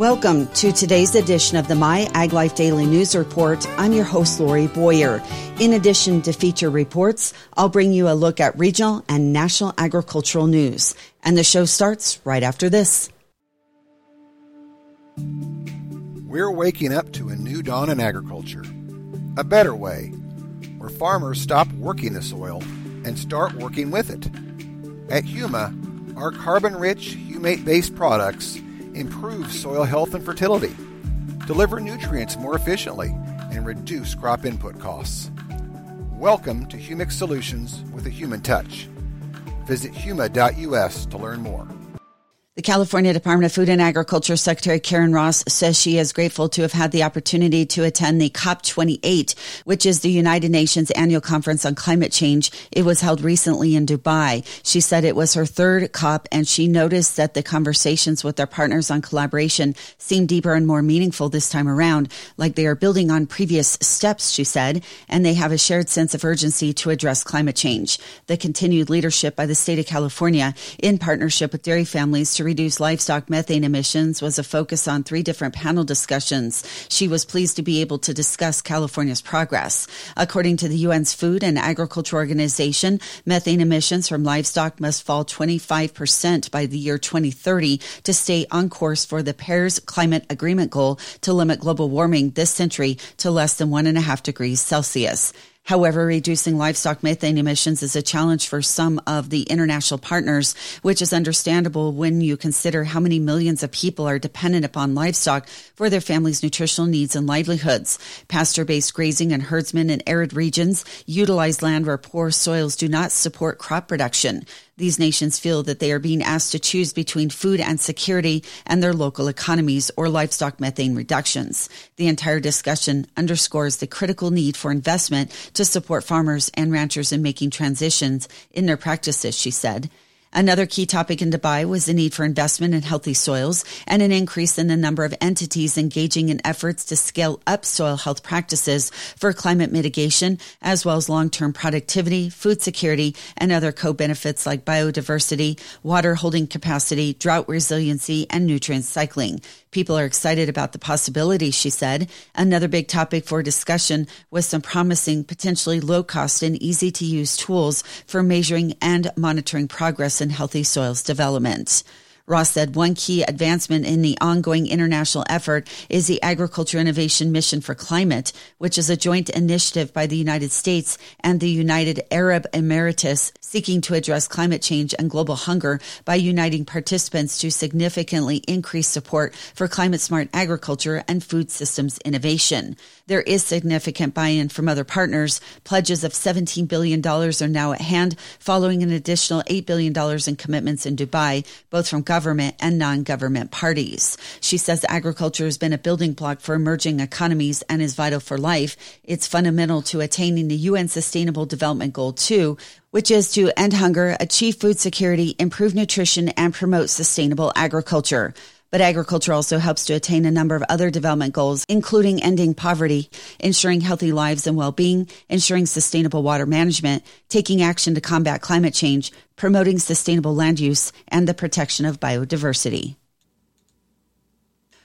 Welcome to today's edition of the My Ag Life Daily News Report. I'm your host, Lori Boyer. In addition to feature reports, I'll bring you a look at regional and national agricultural news. And the show starts right after this. We're waking up to a new dawn in agriculture. A better way, where farmers stop working the soil and start working with it. At Huma, our carbon rich, humate based products improve soil health and fertility, deliver nutrients more efficiently, and reduce crop input costs. Welcome to Humic Solutions with a human touch. Visit huma.us to learn more. The California Department of Food and Agriculture Secretary Karen Ross says she is grateful to have had the opportunity to attend the COP28, which is the United Nations annual conference on climate change. It was held recently in Dubai. She said it was her third COP and she noticed that the conversations with their partners on collaboration seem deeper and more meaningful this time around, like they are building on previous steps, she said, and they have a shared sense of urgency to address climate change. The continued leadership by the state of California in partnership with dairy families to reduce livestock methane emissions was a focus on three different panel discussions. She was pleased to be able to discuss California's progress. According to the UN's Food and Agriculture Organization, methane emissions from livestock must fall 25% by the year 2030 to stay on course for the Paris Climate Agreement goal to limit global warming this century to less than one and a half degrees Celsius. However, reducing livestock methane emissions is a challenge for some of the international partners, which is understandable when you consider how many millions of people are dependent upon livestock for their families' nutritional needs and livelihoods. Pasture based grazing and herdsmen in arid regions utilize land where poor soils do not support crop production. These nations feel that they are being asked to choose between food and security and their local economies or livestock methane reductions. The entire discussion underscores the critical need for investment to support farmers and ranchers in making transitions in their practices, she said. Another key topic in Dubai was the need for investment in healthy soils and an increase in the number of entities engaging in efforts to scale up soil health practices for climate mitigation, as well as long-term productivity, food security, and other co-benefits like biodiversity, water holding capacity, drought resiliency, and nutrient cycling. People are excited about the possibilities, she said. Another big topic for discussion was some promising, potentially low cost and easy to use tools for measuring and monitoring progress in healthy soils development. Ross said one key advancement in the ongoing international effort is the Agriculture Innovation Mission for Climate, which is a joint initiative by the United States and the United Arab Emirates seeking to address climate change and global hunger by uniting participants to significantly increase support for climate smart agriculture and food systems innovation. There is significant buy-in from other partners. Pledges of $17 billion are now at hand, following an additional $8 billion in commitments in Dubai, both from government and non-government parties. She says agriculture has been a building block for emerging economies and is vital for life. It's fundamental to attaining the UN Sustainable Development Goal 2, which is to end hunger, achieve food security, improve nutrition, and promote sustainable agriculture. But agriculture also helps to attain a number of other development goals, including ending poverty, ensuring healthy lives and well-being, ensuring sustainable water management, taking action to combat climate change, promoting sustainable land use, and the protection of biodiversity.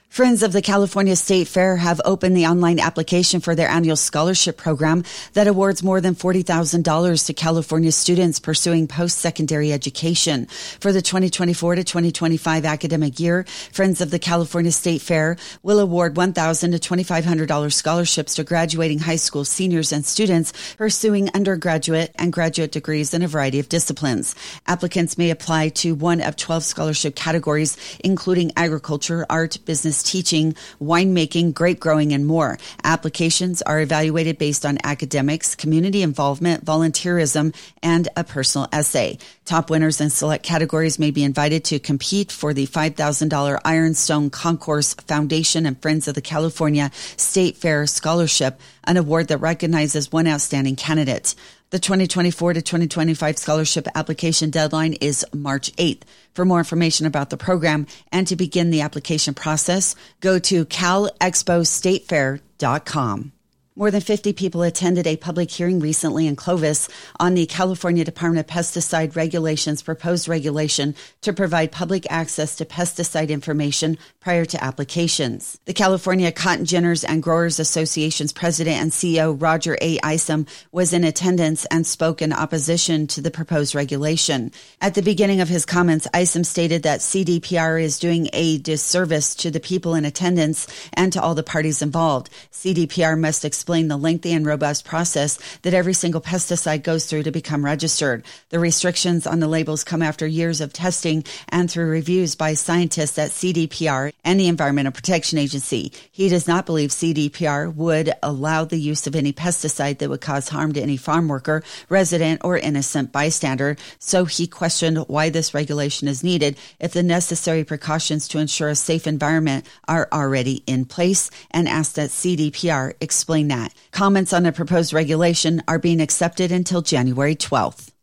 Friends of the California State Fair have opened the online application for their annual scholarship program that awards more than $40,000 to California students pursuing post-secondary education. For the 2024 to 2025 academic year, Friends of the California State Fair will award $1,000 to $2,500 scholarships to graduating high school seniors and students pursuing undergraduate and graduate degrees in a variety of disciplines. Applicants may apply to one of 12 scholarship categories, including agriculture, art, business, teaching, winemaking, grape growing, and more. Applications are evaluated based on academics, community involvement, volunteerism, and a personal essay. Top winners in select categories may be invited to compete for the $5,000 Ironstone Concours Foundation and Friends of the California State Fair Scholarship, an award that recognizes one outstanding candidate. The 2024 to 2025 scholarship application deadline is March 8th. For more information about the program and to begin the application process, go to calexpostatefair.com. More than 50 people attended a public hearing recently in Clovis on the California Department of Pesticide Regulations proposed regulation to provide public access to pesticide information prior to applications. The California Cotton Ginners and Growers Association's president and CEO Roger A. Isom was in attendance and spoke in opposition to the proposed regulation. At the beginning of his comments, Isom stated that CDPR is doing a disservice to the people in attendance and to all the parties involved. CDPR must explain the lengthy and robust process that every single pesticide goes through to become registered. The restrictions on the labels come after years of testing and through reviews by scientists at CDPR and the Environmental Protection Agency. He does not believe CDPR would allow the use of any pesticide that would cause harm to any farm worker, resident, or innocent bystander. So he questioned why this regulation is needed if the necessary precautions to ensure a safe environment are already in place and asked that CDPR explain that that. Comments on the proposed regulation are being accepted until January 12th.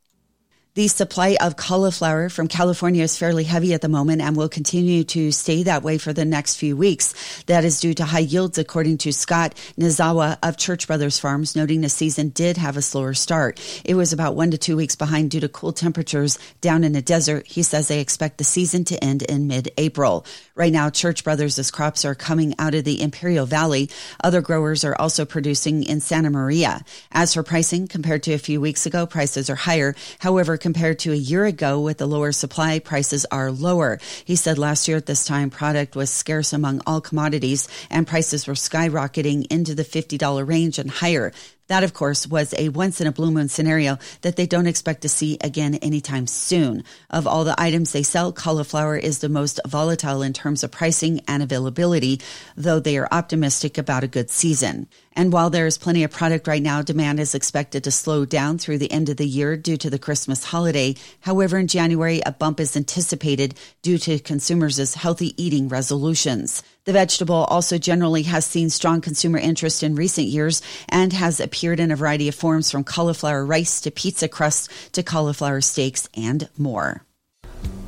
The supply of cauliflower from California is fairly heavy at the moment and will continue to stay that way for the next few weeks. That is due to high yields, according to Scott Nizawa of Church Brothers Farms, noting the season did have a slower start. It was about one to two weeks behind due to cool temperatures down in the desert. He says they expect the season to end in mid-April. Right now, Church Brothers' crops are coming out of the Imperial Valley. Other growers are also producing in Santa Maria. As for pricing, compared to a few weeks ago, prices are higher. However, compared to a year ago with the lower supply, prices are lower. He said last year at this time, product was scarce among all commodities and prices were skyrocketing into the $50 range and higher. That, of course, was a once in a blue moon scenario that they don't expect to see again anytime soon. Of all the items they sell, cauliflower is the most volatile in terms of pricing and availability, though they are optimistic about a good season. And while there is plenty of product right now, demand is expected to slow down through the end of the year due to the Christmas holiday. However, in January, a bump is anticipated due to consumers' healthy eating resolutions. The vegetable also generally has seen strong consumer interest in recent years and has appeared in a variety of forms from cauliflower rice to pizza crust to cauliflower steaks and more.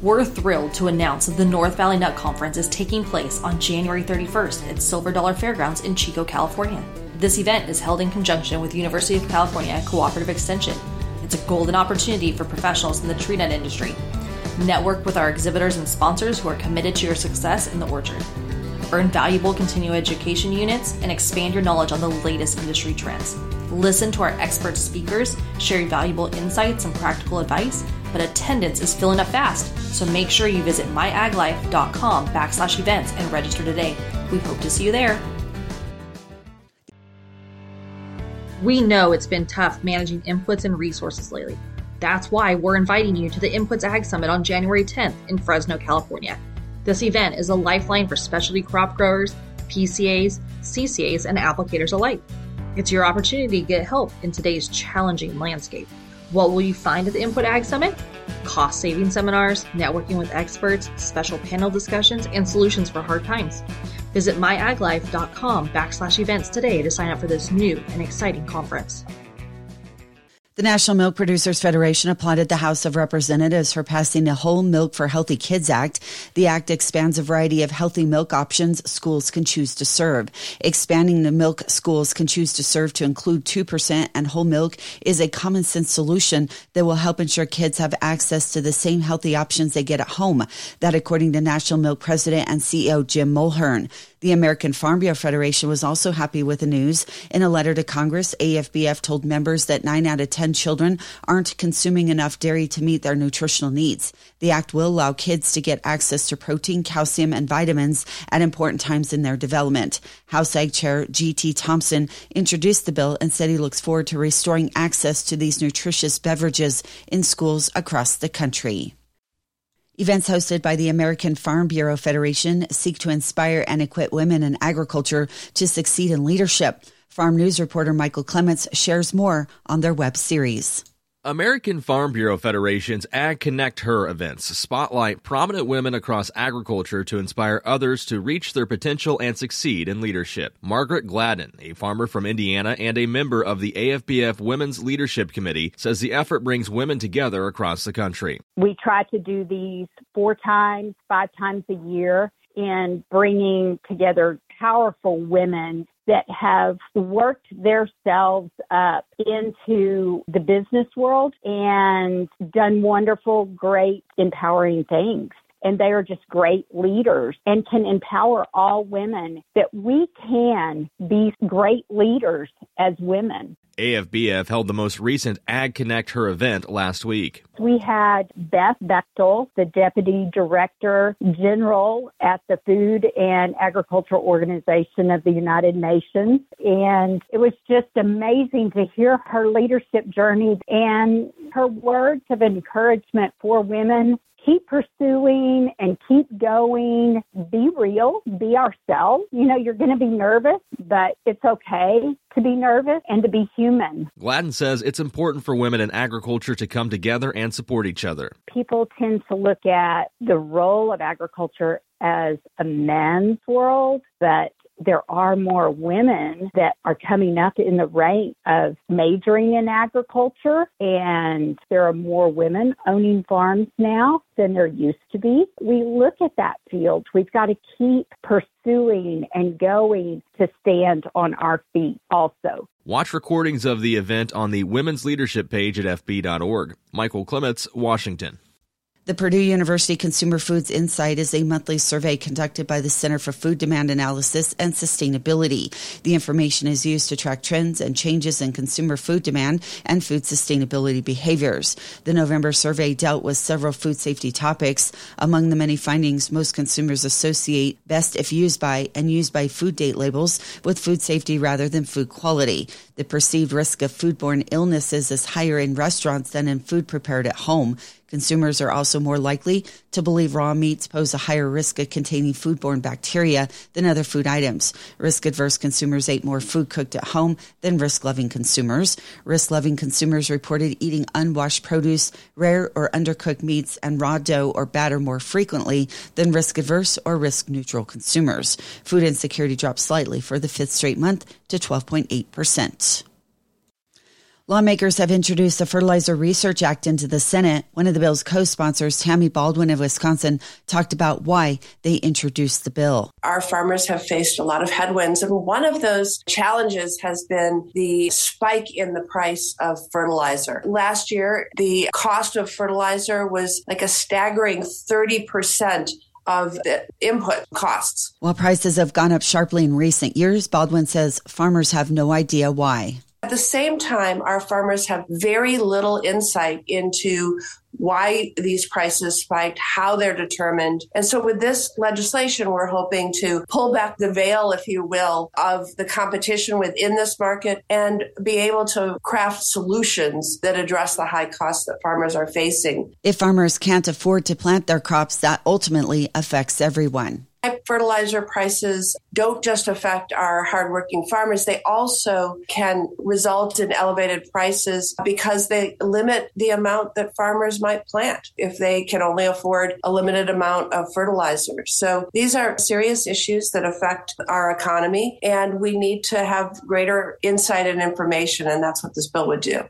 We're thrilled to announce that the North Valley Nut Conference is taking place on January 31st at Silver Dollar Fairgrounds in Chico, California. This event is held in conjunction with University of California Cooperative Extension. It's a golden opportunity for professionals in the tree nut industry. Network with our exhibitors and sponsors who are committed to your success in the orchard. Earn valuable continuing education units and expand your knowledge on the latest industry trends. Listen to our expert speakers share valuable insights and practical advice, but attendance is filling up fast, so make sure you visit myaglife.com backslash events and register today. We hope to see you there. We know it's been tough managing inputs and resources lately. That's why we're inviting you to the Inputs Ag Summit on January 10th in Fresno, California. This event is a lifeline for specialty crop growers, PCAs, CCAs, and applicators alike. It's your opportunity to get help in today's challenging landscape. What will you find at the Input Ag Summit? Cost saving seminars, networking with experts, special panel discussions, and solutions for hard times. Visit myaglife.com backslash events today to sign up for this new and exciting conference. The National Milk Producers Federation applauded the House of Representatives for passing the Whole Milk for Healthy Kids Act. The act expands a variety of healthy milk options schools can choose to serve. Expanding the milk schools can choose to serve to include 2% and whole milk is a common sense solution that will help ensure kids have access to the same healthy options they get at home. That according to National Milk President and CEO Jim Mulhern. The American Farm Bureau Federation was also happy with the news. In a letter to Congress, AFBF told members that 9 out of 10 children aren't consuming enough dairy to meet their nutritional needs. The act will allow kids to get access to protein, calcium, and vitamins at important times in their development. House Ag Chair G.T. Thompson introduced the bill and said he looks forward to restoring access to these nutritious beverages in schools across the country. Events hosted by the American Farm Bureau Federation seek to inspire and equip women in agriculture to succeed in leadership. Farm News reporter Michael Clements shares more on their web series. American Farm Bureau Federation's Ag Connect Her events spotlight prominent women across agriculture to inspire others to reach their potential and succeed in leadership. Margaret Gladden, a farmer from Indiana and a member of the AFBF Women's Leadership Committee, says the effort brings women together across the country. We try to do these four times, five times a year in bringing together powerful women that have worked themselves up into the business world and done wonderful, great, empowering things and they are just great leaders and can empower all women that we can be great leaders as women. AFBF held the most recent Ag Connect Her event last week. We had Beth Bechdol, the Deputy Director General at the Food and Agricultural Organization of the United Nations. And it was just amazing to hear her leadership journey and her words of encouragement for women keep pursuing and keep going. Be real, be ourselves. You know, you're going to be nervous, but it's okay to be nervous and to be human. Gladden says it's important for women in agriculture to come together and support each other. People tend to look at the role of agriculture as a men's world, but there are more women that are coming up in the rank of majoring in agriculture, and there are more women owning farms now than there used to be. We look at that field. We've got to keep pursuing and going to stand on our feet also. Watch recordings of the event on the Women's Leadership page at FB.org. Michael Clements, Washington. The Purdue University Consumer Foods Insight is a monthly survey conducted by the Center for Food Demand Analysis and Sustainability. The information is used to track trends and changes in consumer food demand and food sustainability behaviors. The November survey dealt with several food safety topics. Among the many findings, most consumers associate best if used by and used by food date labels with food safety rather than food quality. The perceived risk of foodborne illnesses is higher in restaurants than in food prepared at home. Consumers are also more likely to believe raw meats pose a higher risk of containing foodborne bacteria than other food items. Risk adverse consumers ate more food cooked at home than risk loving consumers. Risk loving consumers reported eating unwashed produce, rare or undercooked meats, and raw dough or batter more frequently than risk adverse or risk neutral consumers. Food insecurity dropped slightly for the fifth straight month to 12.8%. Lawmakers have introduced the Fertilizer Research Act into the Senate. One of the bill's co-sponsors, Tammy Baldwin of Wisconsin, talked about why they introduced the bill. Our farmers have faced a lot of headwinds, and one of those challenges has been the spike in the price of fertilizer. Last year, the cost of fertilizer was like a staggering 30% of the input costs. While prices have gone up sharply in recent years, Baldwin says farmers have no idea why. At the same time, our farmers have very little insight into why these prices spiked, how they're determined. And so with this legislation, we're hoping to pull back the veil, if you will, of the competition within this market and be able to craft solutions that address the high costs that farmers are facing. If farmers can't afford to plant their crops, that ultimately affects everyone fertilizer prices don't just affect our hardworking farmers, they also can result in elevated prices because they limit the amount that farmers might plant if they can only afford a limited amount of fertilizer. So these are serious issues that affect our economy, and we need to have greater insight and information, and that's what this bill would do.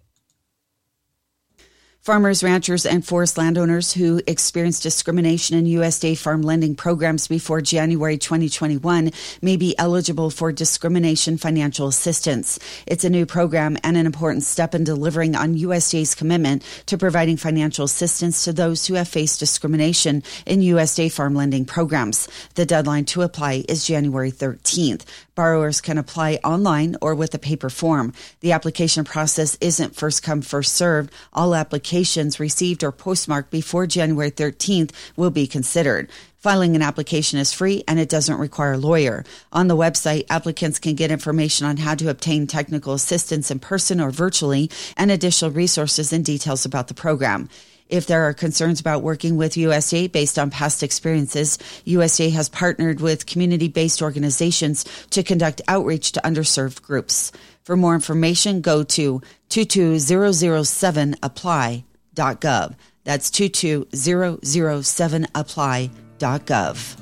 Farmers, ranchers, and forest landowners who experienced discrimination in USDA farm lending programs before January 2021 may be eligible for discrimination financial assistance. It's a new program and an important step in delivering on USDA's commitment to providing financial assistance to those who have faced discrimination in USDA farm lending programs. The deadline to apply is January 13th. Borrowers can apply online or with a paper form. The application process isn't first come, first served. All applications received or postmarked before January 13th will be considered. Filing an application is free and it doesn't require a lawyer. On the website, applicants can get information on how to obtain technical assistance in person or virtually and additional resources and details about the program. If there are concerns about working with USDA based on past experiences, USDA has partnered with community based organizations to conduct outreach to underserved groups. For more information, go to 22007apply.gov. That's 22007apply.gov.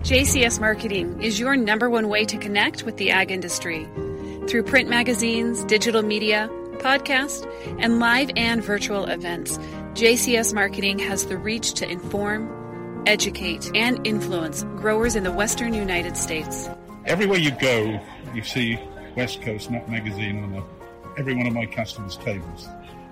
JCS Marketing is your number one way to connect with the ag industry through print magazines, digital media, podcast, and live and virtual events. JCS Marketing has the reach to inform, educate, and influence growers in the western United States. Everywhere you go, you see West Coast Nut Magazine on a, every one of my customers' tables.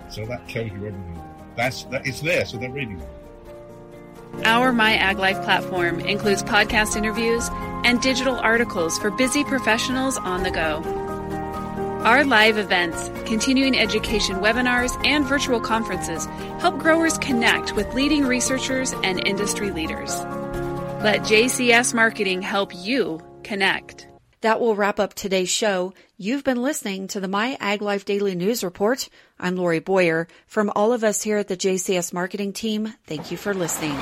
So that tells you everything. That's that, it's there, so they're reading it. Our My Ag Life platform includes podcast interviews and digital articles for busy professionals on the go. Our live events, continuing education webinars, and virtual conferences help growers connect with leading researchers and industry leaders. Let JCS Marketing help you connect. That will wrap up today's show. You've been listening to the My Ag Life Daily News Report. I'm Lori Boyer. From all of us here at the JCS Marketing Team, thank you for listening.